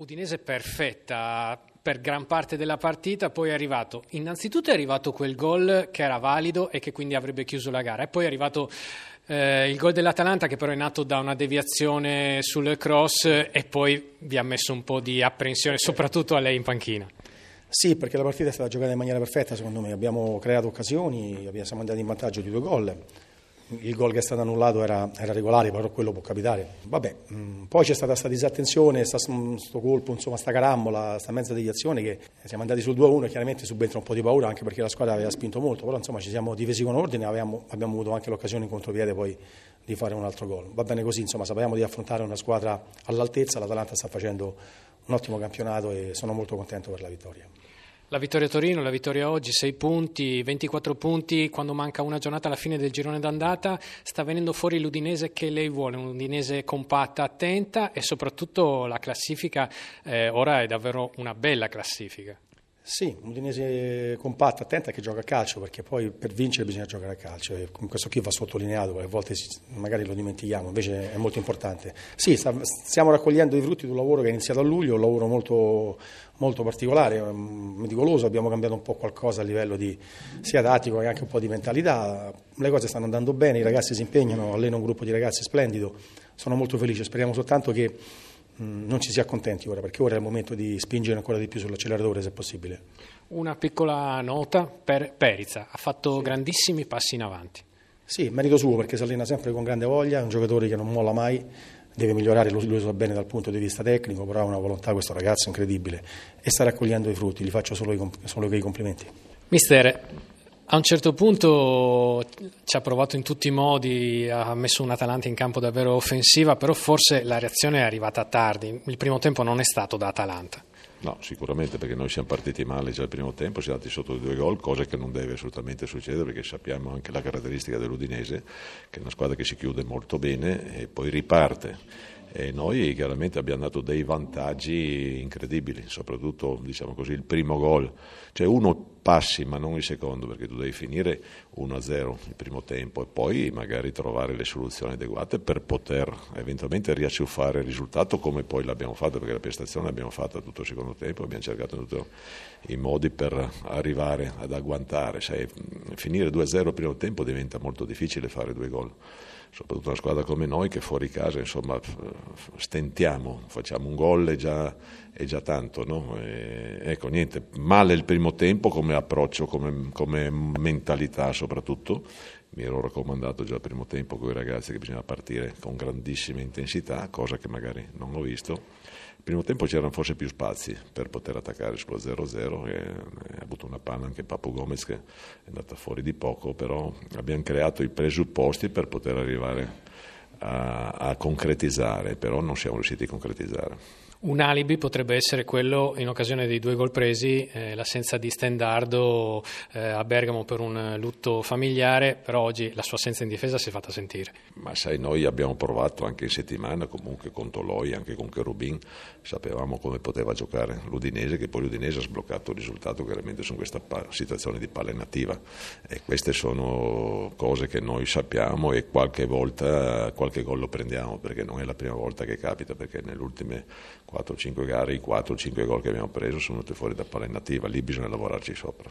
Udinese perfetta per gran parte della partita, poi è arrivato, innanzitutto è arrivato quel gol che era valido e che quindi avrebbe chiuso la gara, e poi è arrivato eh, il gol dell'Atalanta che però è nato da una deviazione sul cross e poi vi ha messo un po' di apprensione, soprattutto a lei in panchina. Sì, perché la partita è stata giocata in maniera perfetta secondo me, abbiamo creato occasioni, siamo andati in vantaggio di due gol il gol che è stato annullato era, era, regolare, però quello può capitare. Vabbè, mm, poi c'è stata questa disattenzione, questo colpo, insomma, sta carambola, questa mezza deviazione che siamo andati sul 2-1 e chiaramente subentra un po' di paura anche perché la squadra aveva spinto molto, però insomma ci siamo difesi con ordine, abbiamo, abbiamo avuto anche l'occasione in contropiede poi di fare un altro gol. Va bene così, insomma, sappiamo di affrontare una squadra all'altezza, l'Atalanta sta facendo un ottimo campionato e sono molto contento per la vittoria. La vittoria a Torino, la vittoria oggi, 6 punti, 24 punti quando manca una giornata alla fine del girone d'andata, sta venendo fuori l'Udinese che lei vuole, un'Udinese compatta, attenta e soprattutto la classifica eh, ora è davvero una bella classifica. Sì, Udinese compatta, attenta che gioca a calcio, perché poi per vincere bisogna giocare a calcio e questo qui va sottolineato, perché a volte magari lo dimentichiamo, invece è molto importante. Sì, stiamo raccogliendo i frutti di un lavoro che è iniziato a luglio, un lavoro molto, molto particolare, meticoloso, abbiamo cambiato un po' qualcosa a livello di, sia tattico che anche un po' di mentalità, le cose stanno andando bene, i ragazzi si impegnano, alleno un gruppo di ragazzi splendido, sono molto felice, speriamo soltanto che Mm, non ci si accontenti ora, perché ora è il momento di spingere ancora di più sull'acceleratore se possibile. Una piccola nota per Perizza, ha fatto sì. grandissimi passi in avanti. Sì, merito suo perché si allena sempre con grande voglia, è un giocatore che non molla mai, deve migliorare, lui lo sa bene dal punto di vista tecnico, però ha una volontà questo ragazzo incredibile e sta raccogliendo i frutti, gli faccio solo i, solo i complimenti. Mister, a un certo punto ci ha provato in tutti i modi, ha messo un Atalanta in campo davvero offensiva, però forse la reazione è arrivata tardi. Il primo tempo non è stato da Atalanta. No, sicuramente perché noi siamo partiti male già il primo tempo, siamo andati sotto di due gol, cosa che non deve assolutamente succedere perché sappiamo anche la caratteristica dell'Udinese, che è una squadra che si chiude molto bene e poi riparte e noi chiaramente abbiamo dato dei vantaggi incredibili, soprattutto diciamo così, il primo gol, cioè uno passi ma non il secondo perché tu devi finire 1-0 il primo tempo e poi magari trovare le soluzioni adeguate per poter eventualmente riacciuffare il risultato come poi l'abbiamo fatto perché la prestazione l'abbiamo fatta tutto il secondo tempo, abbiamo cercato tutti i modi per arrivare ad agguantare, Sai, finire 2-0 il primo tempo diventa molto difficile fare due gol soprattutto una squadra come noi che fuori casa insomma stentiamo, facciamo un gol e già, è già tanto. No? E, ecco, niente, male il primo tempo come approccio, come, come mentalità soprattutto. Mi ero raccomandato già il primo tempo con i ragazzi che bisogna partire con grandissima intensità, cosa che magari non ho visto. Il primo tempo c'erano forse più spazi per poter attaccare sullo 0-0 e ha avuto una panna anche Papu Gomez che è andata fuori di poco, però abbiamo creato i presupposti per poter arrivare a, a concretizzare, però non siamo riusciti a concretizzare. Un alibi potrebbe essere quello, in occasione dei due gol presi, eh, l'assenza di Stendardo eh, a Bergamo per un lutto familiare, però oggi la sua assenza in difesa si è fatta sentire. Ma sai, noi abbiamo provato anche in settimana, comunque con Toloi, anche con Cherubin, sapevamo come poteva giocare l'Udinese, che poi l'Udinese ha sbloccato il risultato chiaramente su questa situazione di palla nativa. E queste sono cose che noi sappiamo e qualche volta qualche gol lo prendiamo, perché non è la prima volta che capita, perché nelle ultime 4-5 gare, i 4-5 gol che abbiamo preso sono venuti fuori da palla nativa, lì bisogna lavorarci sopra.